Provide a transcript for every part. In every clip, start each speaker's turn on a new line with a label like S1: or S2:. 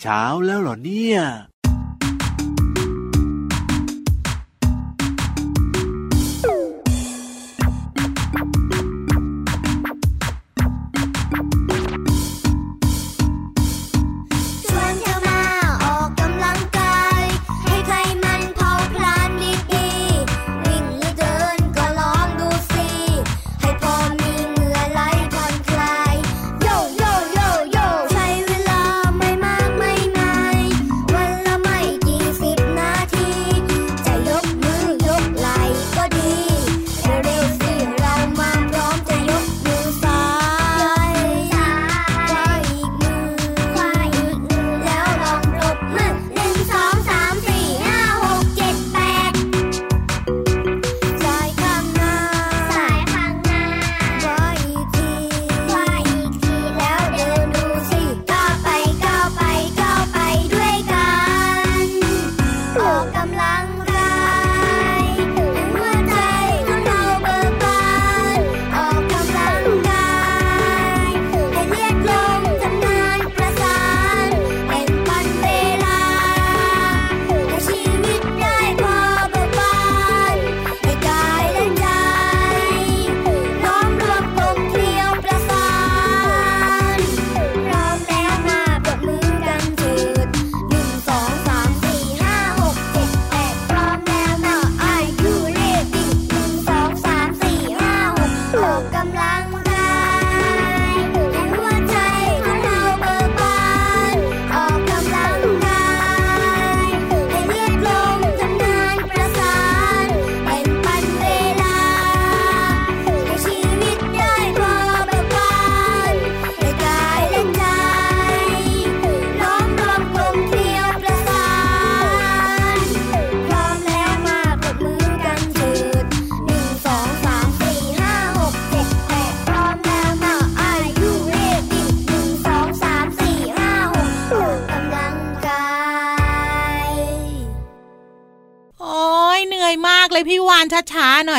S1: เช้าแล้วเหรอเนี่ย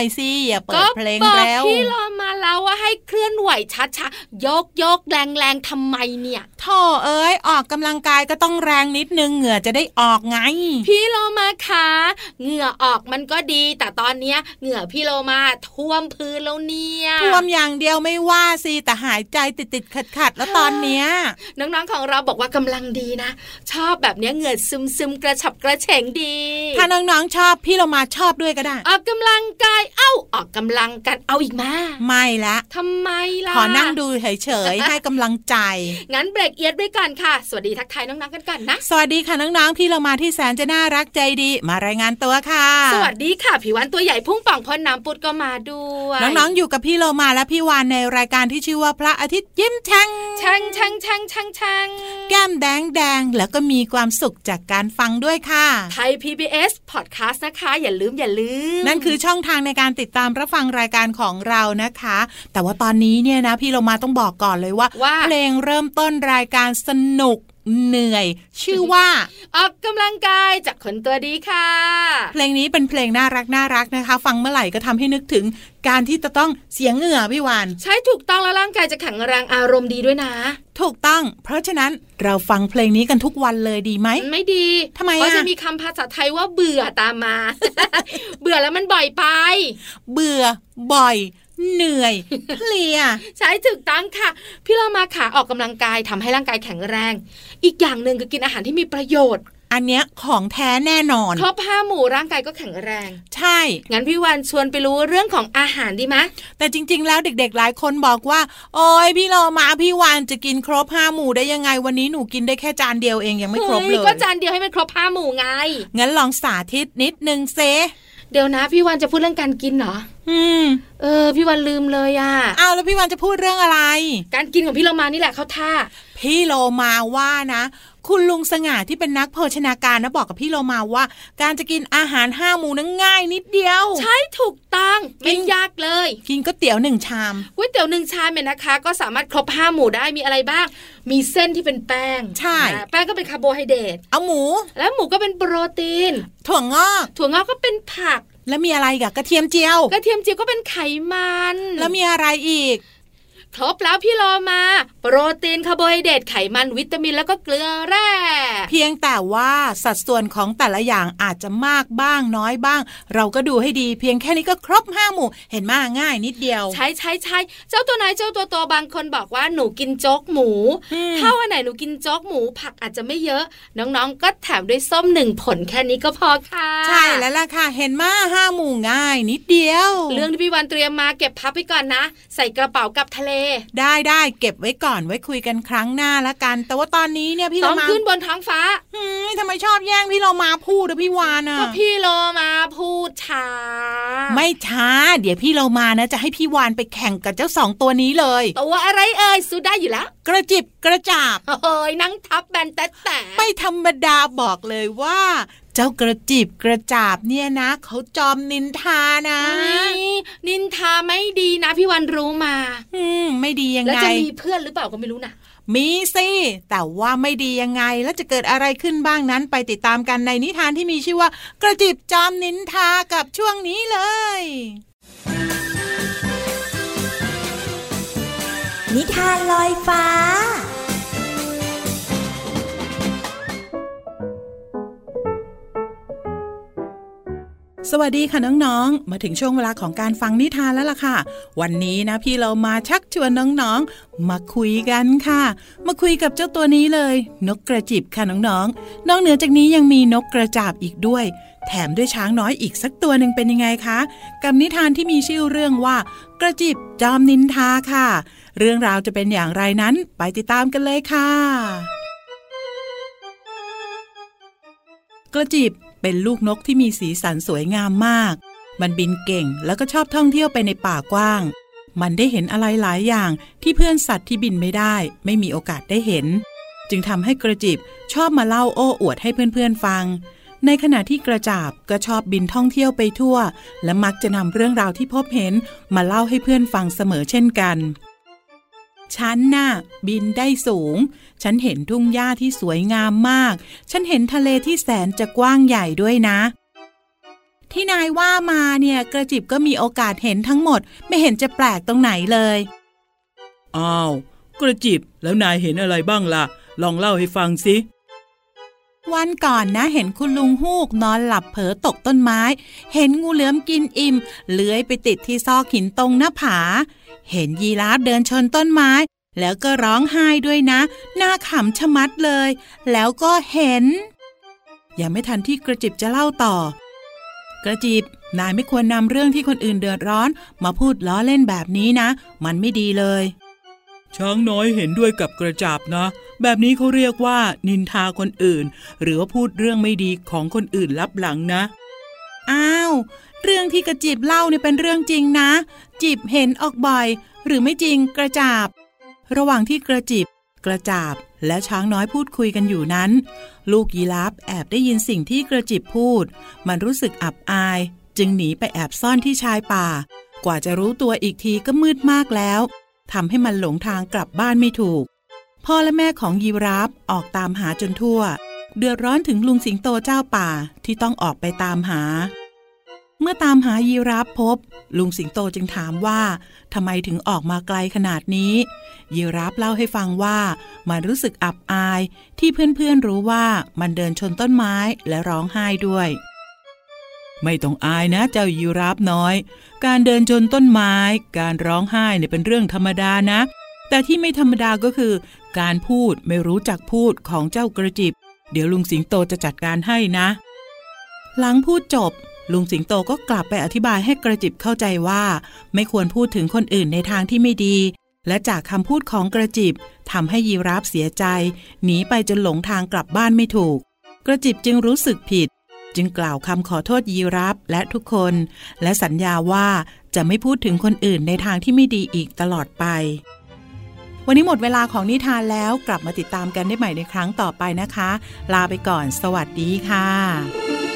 S2: อยสิอย่าเปิดเพลงแล้ว
S3: พี่รอมาแล้วว่าให้เคลื่อนไหวช้าๆยกยกแรงๆทำไมเนี่ย
S2: ท่อเอ้ยออกกำลังกายก็ต้องแรงนิดนึงเหงื่อจะได้ออกไง
S3: พี่โลมาคะเหงื่อออกมันก็ดี แต่ตอนเนี้ยเหงื่อพี่โลมาท่วมพื้นแล้วเนี่ย
S2: ท่วมอย่างเดียวไม่ว่าสิแต่หายใจติดติดขัดขัดแล้วตอนเนี้ย
S3: น้องๆของเราบอกว่ากำลังดีนะ ชอบแบบเนี้ยเหงื่อซึมซึมกระฉับกระเฉงดี
S2: ถ้าน้องๆชอบพี่โลมาชอบด้วยก็ได้
S3: ออกกำลังกายเอ้าออกกำลังกันเอาอีกมา
S2: ไม่ละ
S3: ทำไมล่ะ
S2: ขอนั่งดูเฉยๆให้กำลังใจ
S3: งั้นเบรกเอียดด้วยกันค่ะ สวัสดีทักทายน้องๆกันก่อนนะ
S2: สวัสดีค่ะน้องๆพี่เรามาที่แสนจะน่ารักใจดี มารายงานตัวค่ะ
S3: สวัสดีค่ะผิววันตัวใหญ่พุ่งป่องพ่นน้ำปุดก็มาด้วย
S2: น้องๆอยู่กับพี่เรามาและพี่วานในรายการที่ชื่อว่าพระอาทิตย์ยิ้มแฉ่ง
S3: แฉ่งแฉ่งแฉ่งแฉ่งแฉ่ง
S2: แก้มแดงแดงแล้วก็มีความสุขจากการฟังด้วยค่ะ
S3: ไทย PBS Podcast นะคะ อย่าลืมอย่าลืม
S2: นั่นคือช่องทางในการติดตามรับฟังรายการของเรานะคะ แต่ว่าตอนนี้เนี่ยนะพี่เรามาต้องบอกก่อนเลยว่าเพลงเริ่มต้นรายการสนุกเหนื่อย ชื่อว่า
S3: ออกกำลังกายจากคนตัวดีค่ะ
S2: เพลงนี้เป็นเพลงน่ารักน่ารักนะคะ ฟังเมื่อไหร่ก็ทำให้นึกถึงการที่จะต้องเสียงเหงื่อพี่วาน
S3: ใช่ถูกต้องแล้วร่างกายจะแข็งแรงอารมณ์ดีด้วยนะ
S2: ถูกต้อง เพราะฉะนั้นเราฟังเพลงนี้กันทุกวันเลยดีไหม
S3: ไม่ดี
S2: ทำไม
S3: เพราะจะมีคำภาษาไทยว่าเบื่อตามมา เบื่อแล้วมันบ่อยไป
S2: เบื่อบ่อย เหนื่อยเพลีย
S3: ใช่ถูกต้องค่ะ พี่เรามาขาออกกำลังกายทำให้ร่างกายแข็งแรง อีกอย่างหนึ่งคือกินอาหารที่มีประโยชน์
S2: อันเนี้ยของแท้แน่นอน
S3: ครบห้าหมู่ร่างกายก็แข็งแรง
S2: ใช่
S3: งั้นพี่วันชวนไปรู้เรื่องของอาหารดีไหม
S2: แต่จริง ๆ แล้วเด็ก ๆ หลายคนบอกว่า โอ้ยพี่เรามาพี่วันจะกินครบห้าหมู่ได้ยังไงวันนี้หนูกินได้แค่จานเดียวเองยังไม่ครบเลย
S3: ก็จานเดียวให้มันครบห้าหมู่ไง
S2: งั้นลองสาธิตนิดนึงเซ
S3: เดี๋ยวนะพี่วันจะพูดเรื่องการกินเหรอ
S2: อืม
S3: เออ พี่วันลืมเลยอะ
S2: อ้าวแล้วพี่วันจะพูดเรื่องอะไร
S3: การกินของพี่โลมานี่แหละเขาท่า
S2: พี่โลมาว่านะ คุณลุงสง่าที่เป็นนักโภชนาการนะบอกกับพี่โลมาว่า การจะกินอาหารห้าหมู่นั้นง่ายนิดเดียว
S3: ใช่ถูกต้องไม่ยากเลย
S2: กินก๋วยเตี๋ยวหนึ่งชาม
S3: ก๋วยเตี๋ยวหนึ่งชามเนี่ยนะคะ ก็สามารถครบห้าหมู่ได้มีอะไรบ้าง มีเส้นที่เป็นแป้ง
S2: ใช่
S3: แป้งก็เป็นคาร์โบไฮเดรต
S2: เอาหมู
S3: แล้วหมูก็เป็นโปรตีน
S2: ถั่วงอก
S3: ถั่วงอกก็เป็นผัก
S2: แล้วมีอะไรกับกระเทียมเจียว
S3: กระเทียมเจียวก็เป็นไขมัน
S2: แล้วมีอะไรอีก
S3: ครบแล้วพี่โลมา โปรตีนคาร์โบไฮเดรตไขมันวิตามินแล้วก็เกลือแร่
S2: เพียงแต่ว่าสัดส่วนของแต่ละอย่างอาจจะมากบ้างน้อยบ้าง เราก็ดูให้ดีเพียงแค่นี้ก็ครบห้าหมู่ เห็นมะง่ายนิดเดียว
S3: ใช่ใช่ใช่เจ้าตัวไหนเจ้าตัวโตบางคนบอกว่าหนูกินโจ๊กหมูถ้าวันไหนหนูกินโจ๊กหมูผักอาจจะไม่เยอะ น้องๆ ก็แถมด้วยส้มหนึ่งผลแค่นี้ก็พอค่ะ
S2: ใช่แล้วล่ะค่ะ เห็นมาห้าหมู่ง่ายนิดเดียว
S3: เรื่องที่พี่วันเตรียมมาเก็บพับไปก่อนนะ ใส่กระเป๋ากับทะเล
S2: ได้ได้เก็บไว้ก่อนไว้คุยกันครั้งหน้าละกัน แต่ว่าตอนนี้เนี่ยพี่เรา
S3: มาขึ้นบนท้องฟ้า
S2: ทำไมชอบแย่งพี่เรามาพูดอะพี่วานอะ
S3: ก็พี่เรามาพูดช้า
S2: ไม่ช้า เดี๋ยวพี่เรามานะจะให้พี่วานไปแข่งกับเจ้าสองตัวนี้เลย
S3: ตัวอะไรเอ่ยสู้ได้อยู่แล้ว
S2: กระจิบกระจาบ
S3: เฮ้ยนั่งทับแบนแต่แต่
S2: ไม่ธรรมดาบอกเลยว่า เจ้ากระจิบกระจาบเนี่ยนะเขาจอมนินทานะ
S3: นินทาไม่ดีนะ พี่วันรู้มา
S2: อืมไม่ดียังไง แล้
S3: วจะมีเพื่อนหรือเปล่าก็ไม่รู้นะ
S2: มีสิแต่ว่าไม่ดียังไงแล้วจะเกิดอะไรขึ้นบ้างนั้นไปติดตามกันในนิทานที่มีชื่อว่า กระจิบจอมนินทากับช่วงนี้เลย
S1: นิทานลอยฟ้า
S2: สวัสดีค่ะน้องๆ มาถึงช่วงเวลาของการฟังนิทานแล้วล่ะค่ะ วันนี้นะพี่เรามาชักชวนน้องๆ มาคุยกันค่ะ มาคุยกับเจ้าตัวนี้เลย นกกระจิบค่ะน้องๆ นอกเหนือจากนี้ยังมีนกกระจาบอีกด้วย แถมด้วยช้างน้อยอีกสักตัวหนึ่งเป็นยังไงคะ กับนิทานที่มีชื่อเรื่องว่า กระจิบจอมนินทาค่ะ เรื่องราวจะเป็นอย่างไรนั้นไปติดตามกันเลยค่ะ กระจิบ เป็นลูกนกที่มีสีสันสวยงามมาก มันบินเก่งแล้วก็ชอบท่องเที่ยวไปในป่ากว้าง มันได้เห็นอะไรหลายอย่างที่เพื่อนสัตว์ที่บินไม่ได้ ไม่มีโอกาสได้เห็น จึงทำให้กระจิบชอบมาเล่าโอ้อวดให้เพื่อนๆฟัง ในขณะที่กระจาบก็ชอบบินท่องเที่ยวไปทั่ว และมักจะนำเรื่องราวที่พบเห็นมาเล่าให้เพื่อนฟังเสมอเช่นกัน ฉันน่ะบินได้สูง ฉันเห็นทุ่งหญ้าที่สวยงามมาก ฉันเห็นทะเลที่แสนจะกว้างใหญ่ด้วยนะ ที่นายว่ามาเนี่ยกระจิบก็มีโอกาสเห็นทั้งหมด ไม่เห็นจะแปลกตรงไหนเลย
S4: อ้าว กระจิบแล้วนายเห็นอะไรบ้างล่ะ ลองเล่าให้ฟังสิ
S2: วันก่อนนะเห็นคุณลุงฮูกนอนหลับเผลอตกต้นไม้ เห็นงูเหลือมกินอิ่ม เลื้อยไปติดที่ซอกหินตรงหน้าผา เห็นยีราฟเดินชนต้นไม้ แล้วก็ร้องไห้ด้วยนะหน้าขำชะมัดเลย แล้วก็เห็น ยังไม่ทันที่กระจิบจะเล่าต่อ กระจิบนายไม่ควรนำเรื่องที่คนอื่นเดือดร้อน มาพูดล้อเล่นแบบนี้นะ มันไม่ดีเลย
S4: ช้างน้อยเห็นด้วยกับกระจับนะ แบบนี้เขาเรียกว่า นินทาคนอื่น หรือว่าพูดเรื่องไม่ดีของคนอื่นลับหลังนะ
S2: อ้าว เรื่องที่กระจิบเล่าเนี่ยเป็นเรื่องจริงนะจิบเห็นออกบ่อย หรือไม่จริงกระจาบ ระหว่างที่กระจิบกระจาบและช้างน้อยพูดคุยกันอยู่นั้น ลูกยีราฟแอบได้ยินสิ่งที่กระจิบพูด มันรู้สึกอับอาย จึงหนีไปแอบซ่อนที่ชายป่า กว่าจะรู้ตัวอีกทีก็มืดมากแล้ว ทำให้มันหลงทางกลับบ้านไม่ถูก พ่อและแม่ของยีราฟออกตามหาจนทั่ว เดือดร้อนถึงลุงสิงโตเจ้าป่าที่ต้องออกไปตามหา เมื่อตามหายีราฟพบ ลุงสิงโตจึงถามว่าทำไมถึงออกมาไกลขนาดนี้ ยีราฟเล่าให้ฟังว่า มันรู้สึกอับอายที่เพื่อนๆรู้ว่ามันเดินชนต้นไม้และร้องไห้ด้วย
S4: ไม่ต้องอายนะเจ้ายีราฟน้อย การเดินชนต้นไม้ การร้องไห้เนี่ยเป็นเรื่องธรรมดานะ แต่ที่ไม่ธรรมดาก็คือ การพูดไม่รู้จักพูดของเจ้ากระจิบ เดี๋ยวลุงสิงโตจะจัดการให้นะ
S2: หลังพูดจบ ลุงสิงโตก็กลับไปอธิบายให้กระจิบเข้าใจว่า ไม่ควรพูดถึงคนอื่นในทางที่ไม่ดี และจากคำพูดของกระจิบทำให้ยีราฟเสียใจ หนีไปจนหลงทางกลับบ้านไม่ถูก กระจิบจึงรู้สึกผิด จึงกล่าวคำขอโทษยีรับและทุกคน และสัญญาว่าจะไม่พูดถึงคนอื่นในทางที่ไม่ดีอีกตลอดไป วันนี้หมดเวลาของนิทานแล้วกลับมาติดตามกันได้ใหม่ในครั้งต่อไปนะคะ ลาไปก่อน สวัสดีค่ะ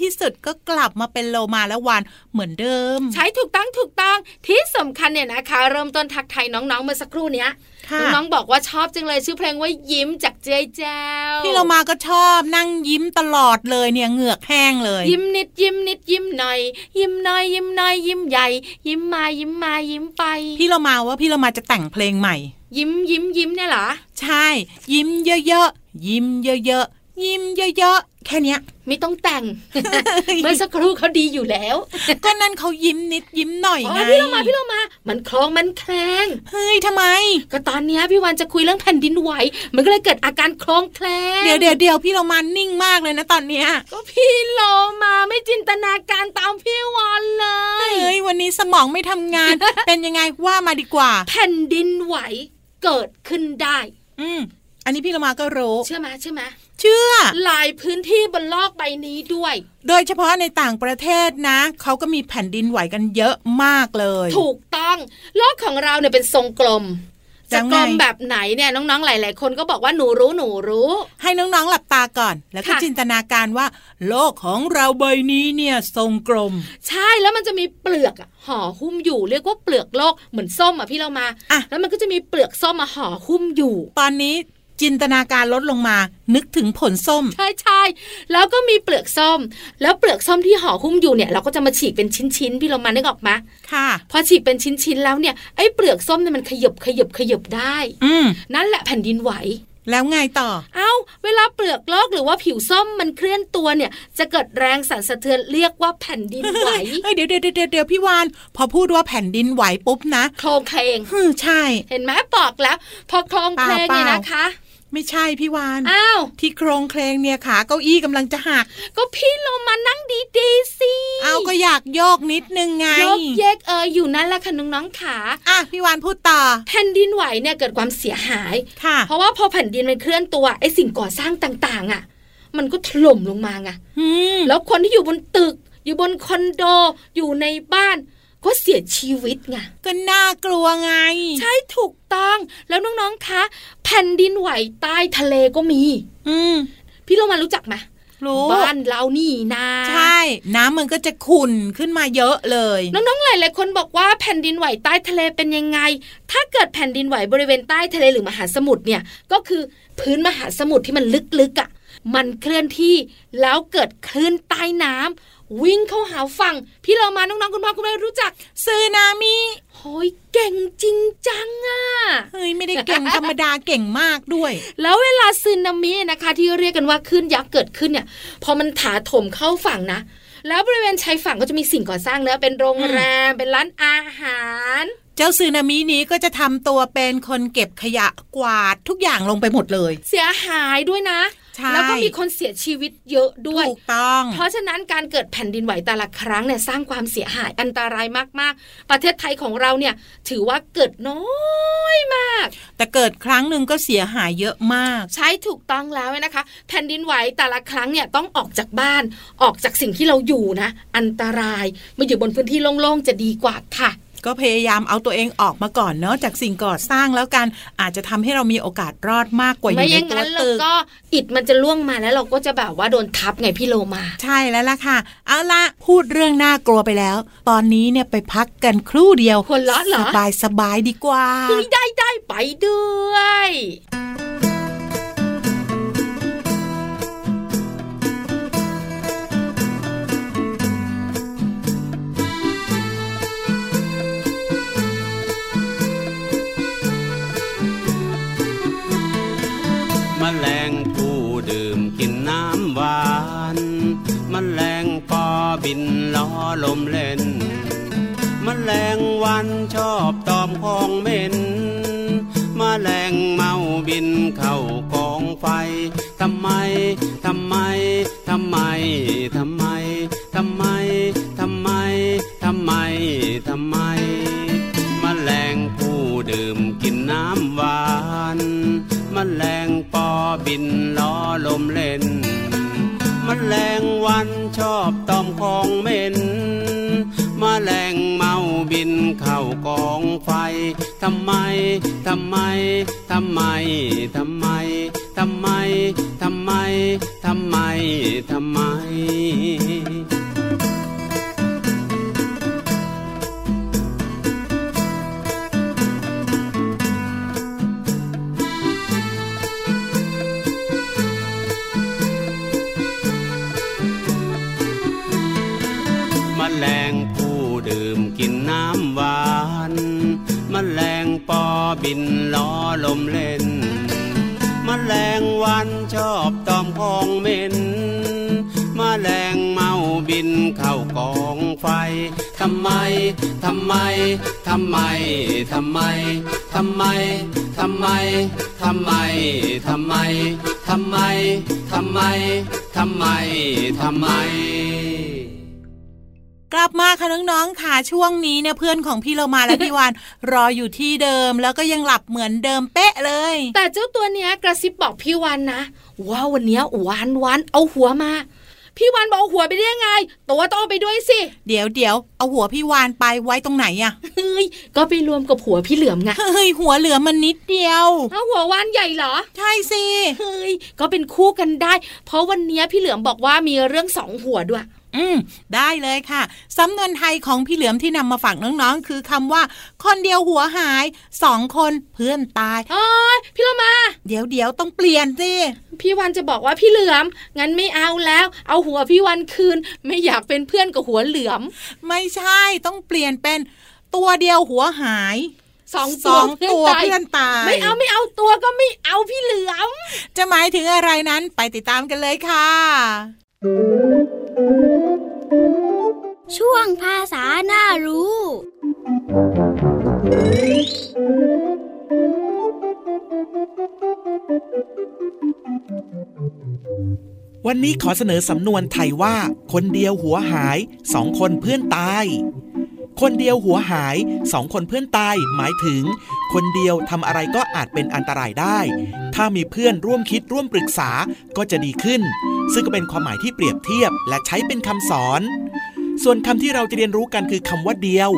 S2: ที่สุดก็กลับมาเป็นโลมาและวานเหมือนเดิม
S3: ใช้ถูกต้องถูกต้องที่สำคัญเนี่ยนะคะ เริ่มต้นทักไทยน้องๆเมื่อสักครู่เนี้ยน้องๆบอกว่าชอบจังเลยชื่อเพลงว่ายิ้มจากเจ๊เจ้า
S2: พี่เรามาก็ชอบนั่งยิ้มตลอดเลยเนี่ยเหงือกแห้งเลย
S3: ยิ้มนิดยิ้มนิดยิ้มหน่อย ยิ้มน้อยยิ้มน้อยยิ้มใหญ่ ยิ้มมายิ้มมายิ้มไป
S2: พี่เรามาว่าพี่เรามาจะแต่งเพลงใหม่
S3: ยิ้มยิ้มยิ้มเนี่ยเหรอ
S2: ใช่ ยิ้มเยอะๆยิ้มเยอะ ยิ้มเยอะๆแค่เนี้ย
S3: ไม่ต้องแต่ง เมื่อสักครู่เขาดีอยู่แล้ว
S2: ก็นั่นเขายิ้มนิดยิ้มหน่อยไง
S3: พี่เรามาพี่เรามา มันคลองมันแคลง
S2: เฮ้ยทำไม
S3: ก็ตอนนี้พี่วันจะคุยเรื่องแผ่นดินไหวมันก็เลยเกิดอาการคลองแคลง
S2: เดี๋ยวเดี๋ยวเดี๋ยวพี่เรามานิ่งมากเลยนะตอนเนี้ย
S3: ก็พี่เรามาไม่จินตนาการตามพี่วันเลย
S2: เฮ้ยวันนี้สมองไม่ทำงาน เป็นยังไงว่ามาดีกว่า
S3: แผ่นดินไหวเกิดขึ้นได้
S2: อืมอันนี้พี่เรามาก็รู้
S3: เชื่อไหมเชื่อไหม
S2: เชื่อ
S3: หลายพื้นที่บนโลกใบนี้ด้วย
S2: โดยเฉพาะในต่างประเทศนะ เขาก็มีแผ่นดินไหวกันเยอะมากเลย
S3: ถูกต้อง โลกของเราเนี่ยเป็นทรงกลมจะกลมแบบไหนเนี่ยน้องๆ หลาย ๆ คนก็บอกว่าหนูรู้หนูรู้
S2: ให้น้องๆ หลับตาก่อน แล้วก็จินตนาการว่า โลกของเราใบนี้เนี่ยทรงกลม
S3: ใช่แล้วมันจะมีเปลือกห่อหุ้มอยู่เรียกว่าเปลือกโลกเหมือนส้มอะพี่เรามาอะแล้วมันก็จะมีเปลือกส้มมาห่อหุ้มอยู่
S2: ตอนนี้ จินตนาการลดลงมา นึกถึงผลส้ม
S3: ใช่ใช่แล้วก็มีเปลือกส้ม แล้วเปลือกส้มที่ห่อหุ้มอยู่เนี่ย เราก็จะมาฉีกเป็นชิ้นๆพี่เรามานึกออกมา
S2: ค่ะ
S3: พอฉีกเป็นชิ้นๆแล้วเนี่ยไอ้เปลือกส้มเนี่ยมันขยบขยบขยบได้
S2: อื
S3: นั่นแหละแผ่นดินไหว
S2: แล้วไงต่อ
S3: เอา้า เวลาเปลือกโลกหรือว่าผิวส้มมันเคลื่อนตัวเนี่ย จะเกิดแรงสั่นสะเทือนเรียกว่าแผ่นดินไหว
S2: เดี๋ยวเดี๋ยวเดี๋ยวเดี๋ยวพี่วาน พอพูดว่าแผ่นดินไหวปุ๊บนะ
S3: โคลงเคลง
S2: ใช่
S3: เห็นไหมบอกแล้ว พอโคลงเคลงเนี่ยนะคะ
S2: ไม่ใช่พี่วาน
S3: อ้าว
S2: ที่โครงเคลงเนี่ยขาเก้าอี้กำลังจะหัก
S3: ก็พี่ลงมานั่งดีๆสิ
S2: เอาก็อยากโยกนิดนึงไง
S3: โยกเยกเอออยู่นั่นแหละค่ะน้องๆขา
S2: อะพี่วานพูดต่อ
S3: แผ่นดินไหวเนี่ยเกิดความเสียหาย
S2: ค่ะ
S3: เพราะว่าพอแผ่นดินมันเคลื่อนตัวไอ้สิ่งก่อสร้างต่างๆ อะ มันก็ถล่มลงมาไงแล้วคนที่อยู่บนตึก อยู่บนคอนโดอยู่ในบ้าน ก็เสียชีวิตไง
S2: ก็น่ากลัวไง
S3: ใช่ถูกต้อง แล้วน้องๆคะแผ่นดินไหวใต้ทะเลก็มี
S2: อืม
S3: พี่เรามารู้จักไหม
S2: รู้
S3: บ้านเรานี่นา
S2: ใช่ น้ำมันก็จะขุ่นขึ้นมาเยอะเลย
S3: น้องๆหลายๆคนบอกว่าแผ่นดินไหวใต้ทะเลเป็นยังไง ถ้าเกิดแผ่นดินไหวบริเวณใต้ทะเลหรือมหาสมุทรเนี่ยก็คือพื้นมหาสมุทรที่มันลึกๆอะ่ะมันเคลื่อนที่แล้วเกิดคลื่นใต้น้ำ วิ่งเข้าหาฝั่ง พี่เรามาน้องๆคุณพ่อคุณแม่รู้จัก
S2: ซึนามิ
S3: โอยเก่งจริงจังอะ
S2: เฮ้ยไม่ได้เก่งธรรมดาเก่งมากด้วย
S3: แล้วเวลาซึนามินะคะ ที่เรียกกันว่าขึ้นยักษ์เกิดขึ้นเนี่ย พอมันถาถมเข้าฝั่งนะแล้วบริเวณชายฝั่งก็จะมีสิ่งก่อสร้างเนื้อเป็นโรงแรม เป็นร้านอาหาร
S2: เจ้าซึนามินี้ก็จะทำตัวเป็นคนเก็บขยะกวาดทุกอย่างลงไปหมดเลย
S3: เสียหายด้วยนะ แล้วก็มีคนเสียชีวิตเยอะด้วย
S2: ถูกต้อง
S3: เพราะฉะนั้นการเกิดแผ่นดินไหวแต่ละครั้งเนี่ยสร้างความเสียหายอันตรายมากๆ ประเทศไทยของเราเนี่ยถือว่าเกิดน้อยมาก
S2: แต่เกิดครั้งหนึ่งก็เสียหายเยอะมาก
S3: ใช่ถูกต้องแล้วนะคะ แผ่นดินไหวแต่ละครั้งเนี่ยต้องออกจากบ้านออกจากสิ่งที่เราอยู่นะ อันตรายมาอยู่บนพื้นที่โล่งๆจะดีกว่าค่ะ
S2: ก็พยายามเอาตัวเองออกมาก่อนเนาะจากสิ่งก่อสร้างแล้วกันอาจจะทำให้เรามีโอกาสรอดมากกว่าอยู่ในตัวตึก
S3: ก็อิดมันจะล่วงมาแล้วเราก็จะแบบว่าโดนทับไงพี่โลมา
S2: ใช่แล้วล่ะค่ะ เอาละพูดเรื่องน่ากลัวไปแล้ว ตอนนี้เนี่ยไปพักกันครู่เดียว
S3: คนละเหรอ
S2: สบายสบายดีกว่า
S3: ได้ได้ไปด้วย
S5: แมลงผู้ดื่มกินน้ำหวานมแมลงปอบินล้อลมเล่นมแมลงวันชอบตอมของเม่นมแมลงเมาบินเข้ากองไฟทำไมทำไมทำไมทำไม บินล้อลมเล่นมันแรงวันชอบตอมของเหม็นมาแรงเมาบินเข้ากองไฟทำไมทำไมทำไมทำไมทำไมทำไมทำไมทำไม มแมลงผู้ดื่มกินน้ำหวานมแมลงปอบินล้อลมเล่นมแมลงวันชอบตอมของเหม็นมแมลงเมาบินเข้ากองไฟทำไม ทำไม ทำไม ทำไม ทำไม ทำไม ทำไม ทำไม ทำไม ทำไม ทำไม ทำไม
S2: กลับมาค่ะน้องๆค่ะช่วงนี้เนี่ยเพื่อนของพี่เรามาและพี่วานรออยู่ที่เดิมแล้วก็ยังหลับเหมือนเดิมเป๊ะเลย
S3: แต่เจ้าตัวเนี้ยกระซิบบอกพี่วานนะว่าวันเนี้ยวานวานเอาหัวมาพี่วานบอกหัวไปได้ยังไง ตัวต้องไปด้วยสิ
S2: เดี๋ยวเดี๋ยวเอาหัวพี่วานไปไว้ตรงไหนอะ
S3: เฮ้ย ก็ไปรวมกับหัวพี่เหลือมไง
S2: เฮ้ย หัวเหลือมมันนิดเดียว
S3: เอาหัววานใหญ่เหรอ
S2: ใช่สิ
S3: เฮ้ย ก็เป็นคู่กันได้ เพราะวันนี้พี่เหลือมบอกว่ามีเรื่องสองหัวด้วย
S2: อืม ได้เลยค่ะ สำนวนไทยของพี่เหลือมที่นำมาฝากน้องๆ คือคำว่า คนเดียวหัวหายสองคนเพื่อนตาย
S3: โอ้ยพี่เรามา
S2: เดี๋ยวเดี๋ยวต้องเปลี่ยนสิ
S3: พี่วันจะบอกว่าพี่เหลือม งั้นไม่เอาแล้ว เอาหัวพี่วันคืน ไม่อยากเป็นเพื่อนกับหัวเหลือม
S2: ไม่ใช่ต้องเปลี่ยนเป็น ตัวเดียวหัวหาย
S3: สองตัวเพื่
S2: อนตาย
S3: ไม่เอาไม่เอาตัวก็ไม่เอาพี่เหลือม
S2: จะหมายถึงอะไรนั้นไปติดตามกันเลยค่ะ
S1: ช่วงภาษาหน้ารู้
S6: วันนี้ขอเสนอสำนวนไทยว่า คนเดียวหัวหายสองคนเพื่อนตายคนเดียวหัวหายสองคนเพื่อนตายหมายถึง คนเดียวทำอะไรก็อาจเป็นอันตรายได้ ถ้ามีเพื่อนร่วมคิดร่วมปรึกษาก็จะดีขึ้น ซึ่งก็เป็นความหมายที่เปรียบเทียบและใช้เป็นคำสอน ส่วนคำที่เราจะเรียนรู้กันคือคำว่าเดียว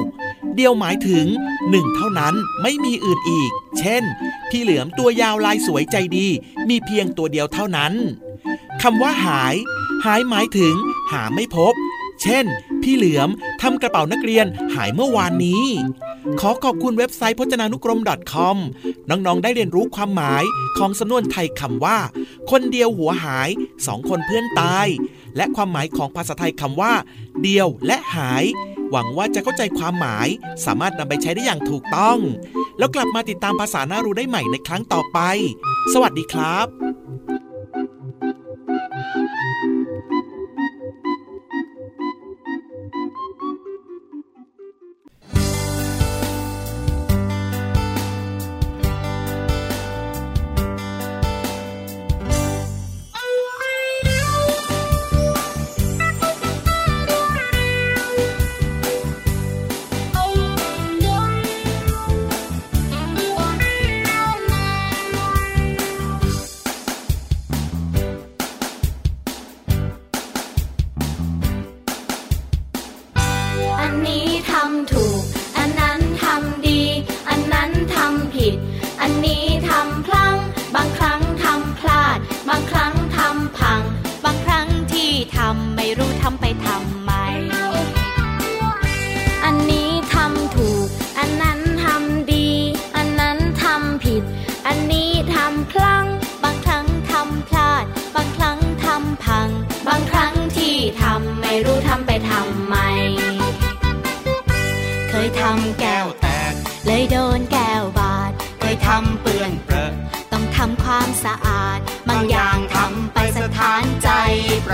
S6: เดียวหมายถึงหนึ่งเท่านั้นไม่มีอื่นอีก เช่น พี่เหลือมตัวยาวลายสวยใจดี มีเพียงตัวเดียวเท่านั้นคำว่าหาย หายหมายถึงหาไม่พบ เช่น พี่เหลือมทำกระเป๋านักเรียนหายเมื่อวานนี้ ขอขอบคุณเว็บไซต์พจนานุกรม .com น้องๆ ได้เรียนรู้ความหมายของสำนวนไทยคำว่า คนเดียวหัวหายสองคนเพื่อนตาย และความหมายของภาษาไทยคำว่า เดียวและหาย หวังว่าจะเข้าใจความหมาย สามารถนำไปใช้ได้อย่างถูกต้อง แล้วกลับมาติดตามภาษาหน้ารู้ได้ใหม่ในครั้งต่อไป สวัสดีครับ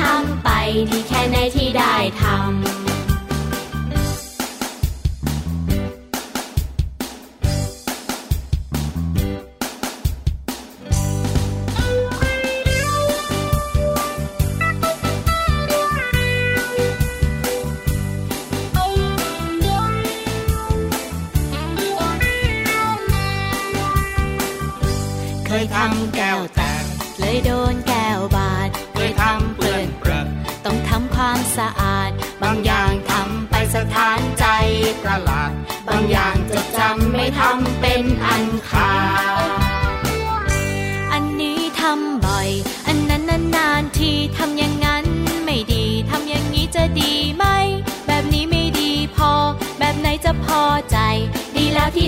S6: ทำไปดีแค่ในที่ได้ทำ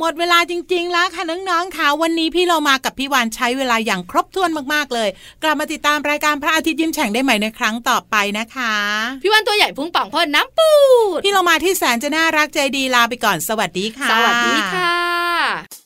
S6: ห
S2: มดเวลาจริง ๆ แล้วค่ะน้องๆค่ะวันนี้พี่เรามากับพี่วานใช้เวลาอย่างครบถ้วนมากๆเลย กลับมาติดตามรายการพระอาทิตย์ยิ้มแฉ่งได้ใหม่ในครั้งต่อไปนะคะ
S3: พี่วันตัวใหญ่พุงป่องพ่นน้ำปูด
S2: พี่เรามาที่แสนจะน่ารักใจดีลาไปก่อนสวัสดีค่ะ
S3: สวัสดีค่ะ